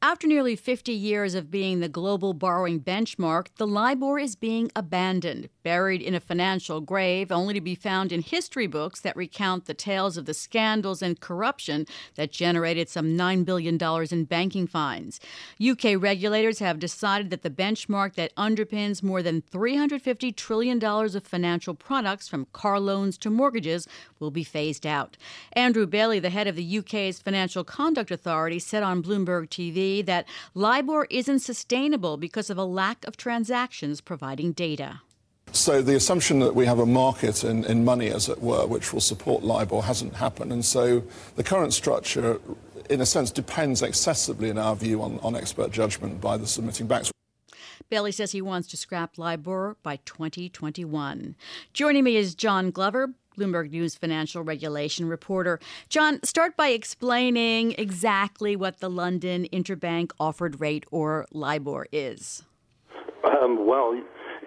After nearly 50 years of being the global borrowing benchmark, the LIBOR is being abandoned, buried in a financial grave, only to be found in history books that recount the tales of the scandals and corruption that generated some $9 billion in banking fines. UK regulators have decided that the benchmark that underpins more than $350 trillion of financial products, from car loans to mortgages, will be phased out. Andrew Bailey, the head of the UK's Financial Conduct Authority, said on Bloomberg TV that LIBOR isn't sustainable because of a lack of transactions providing data. So the assumption that we have a market in, in money, as it were, which will support LIBOR hasn't happened. And so the current structure, in a sense, depends excessively, in our view, on, on expert judgment by the submitting banks. Bailey says he wants to scrap LIBOR by 2021. Joining me is John Glover, Bloomberg News financial regulation reporter. John, start by explaining exactly what the London Interbank Offered Rate or LIBOR is. Um, well,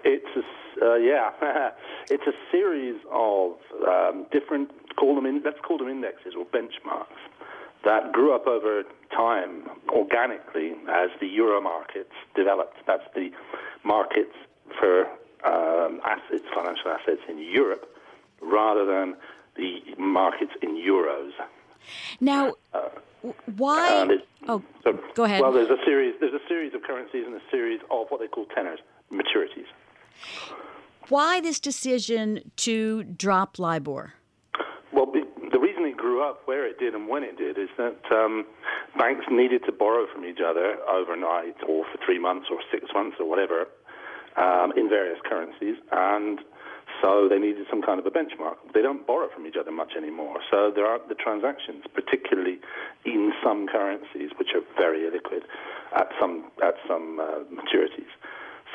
it's a, uh, yeah, it's a series of um, different call them in, let's call them indexes or benchmarks that grew up over time organically as the euro markets developed. That's the markets for um, assets, financial assets in Europe rather than the markets in euros. Now, uh, why? oh, so, go ahead. Well, there's a series. There's a series of currencies and a series of what they call tenors, maturities. Why this decision to drop LIBOR? Well, the reason it grew up where it did and when it did is that um, banks needed to borrow from each other overnight or for three months or six months or whatever um, in various currencies, and so they needed some kind of a benchmark. They don't borrow from each other much anymore. So there are the transactions, particularly in some currencies, which are very illiquid at some at some uh, maturities.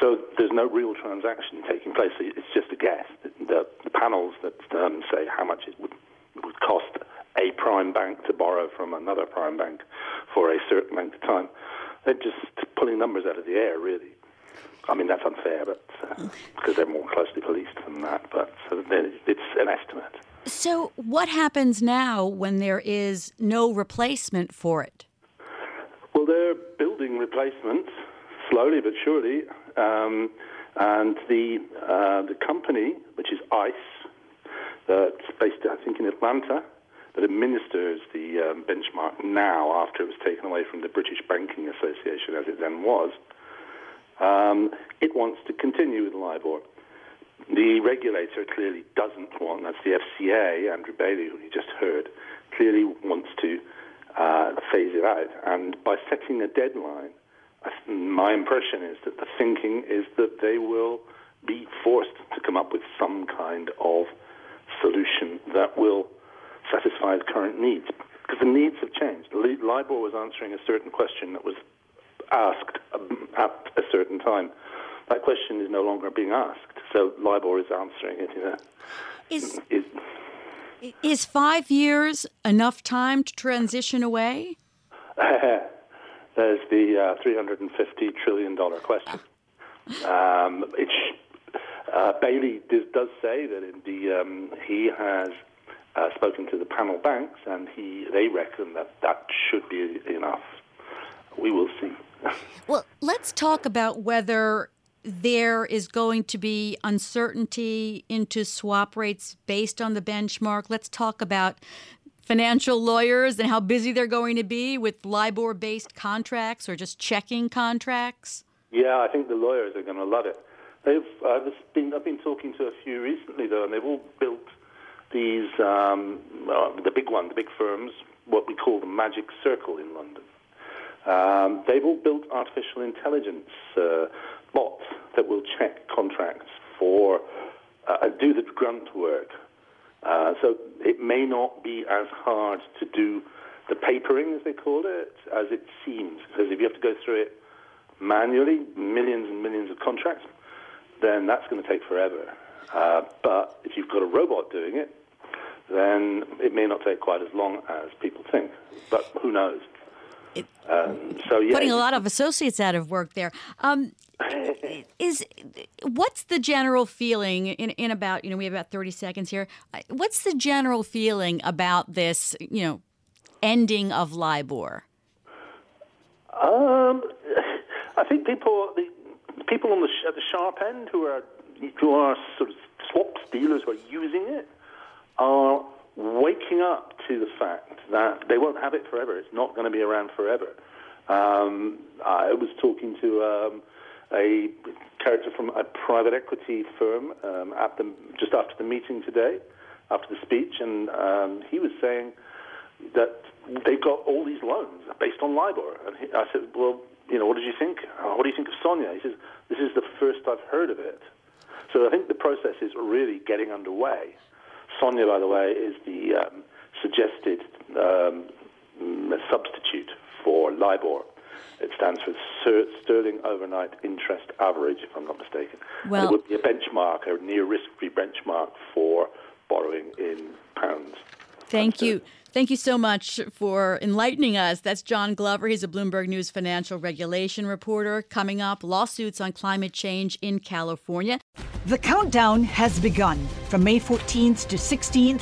So there's no real transaction taking place. It's just a guess. The, the panels that um, say how much it would, would cost a prime bank to borrow from another prime bank for a certain length of time, they're just pulling numbers out of the air, really. I mean, that's unfair, but uh, because they're more closely policed than that. But so it's an estimate. So, what happens now when there is no replacement for it? Well, they're building replacements slowly but surely, um, and the uh, the company, which is ICE, that's based, I think, in Atlanta, that administers the um, benchmark now after it was taken away from the British Banking Association, as it then was. Um, it wants to continue with LIBOR. The regulator clearly doesn't want, that's the FCA, Andrew Bailey, who you just heard, clearly wants to uh, phase it out. And by setting a deadline, my impression is that the thinking is that they will be forced to come up with some kind of solution that will satisfy the current needs. Because the needs have changed. LIBOR was answering a certain question that was asked certain time. That question is no longer being asked, so LIBOR is answering it. You know. Is, is, is five years enough time to transition away? There's the uh, $350 trillion question. Um, uh, Bailey does, does, say that the, um, he has uh, spoken to the panel banks, and he they reckon that that should be enough. We will. Well, let's talk about whether there is going to be uncertainty into swap rates based on the benchmark. Let's talk about financial lawyers and how busy they're going to be with LIBOR based contracts or just checking contracts? Yeah, I think the lawyers are going to love it. They've, I've, been, I've been talking to a few recently, though, and they've all built these, um, well, the big ones, the big firms, what we call the magic circle in London. Um, they've all built artificial intelligence uh, bots that will check contracts for, uh, do the grunt work. Uh, so it may not be as hard to do the papering, as they call it, as it seems. Because if you have to go through it manually, millions and millions of contracts, then that's going to take forever. Uh, but if you've got a robot doing it, then it may not take quite as long as people think. But who knows? Um, so yeah, putting a lot of associates out of work there. Um, is what's the general feeling in, in about you know we have about 30 seconds here uh, what's the general feeling about this you know ending of libor um, i think people the people on the at the sharp end who are who are sort of swaps dealers who are using it are waking up to the fact that they won't have it forever. It's not going to be around forever. Um, I was talking to um, a character from a private equity firm um, at the, just after the meeting today, after the speech, and um, he was saying that they've got all these loans based on LIBOR. And he, I said, well, you know, what did you think? What do you think of SONIA? He says, this is the first I've heard of it. So I think the process is really getting underway. SONIA, by the way, is the um, suggested um, a substitute for LIBOR. It stands for Sterling Overnight Interest Average, if I'm not mistaken. Well, and it would be a benchmark, a near risk-free benchmark for borrowing in pounds. Thank you. Thank you so much for enlightening us. That's John Glover. He's a Bloomberg News financial regulation reporter. Coming up, lawsuits on climate change in California. The countdown has begun. From May 14th to 16th,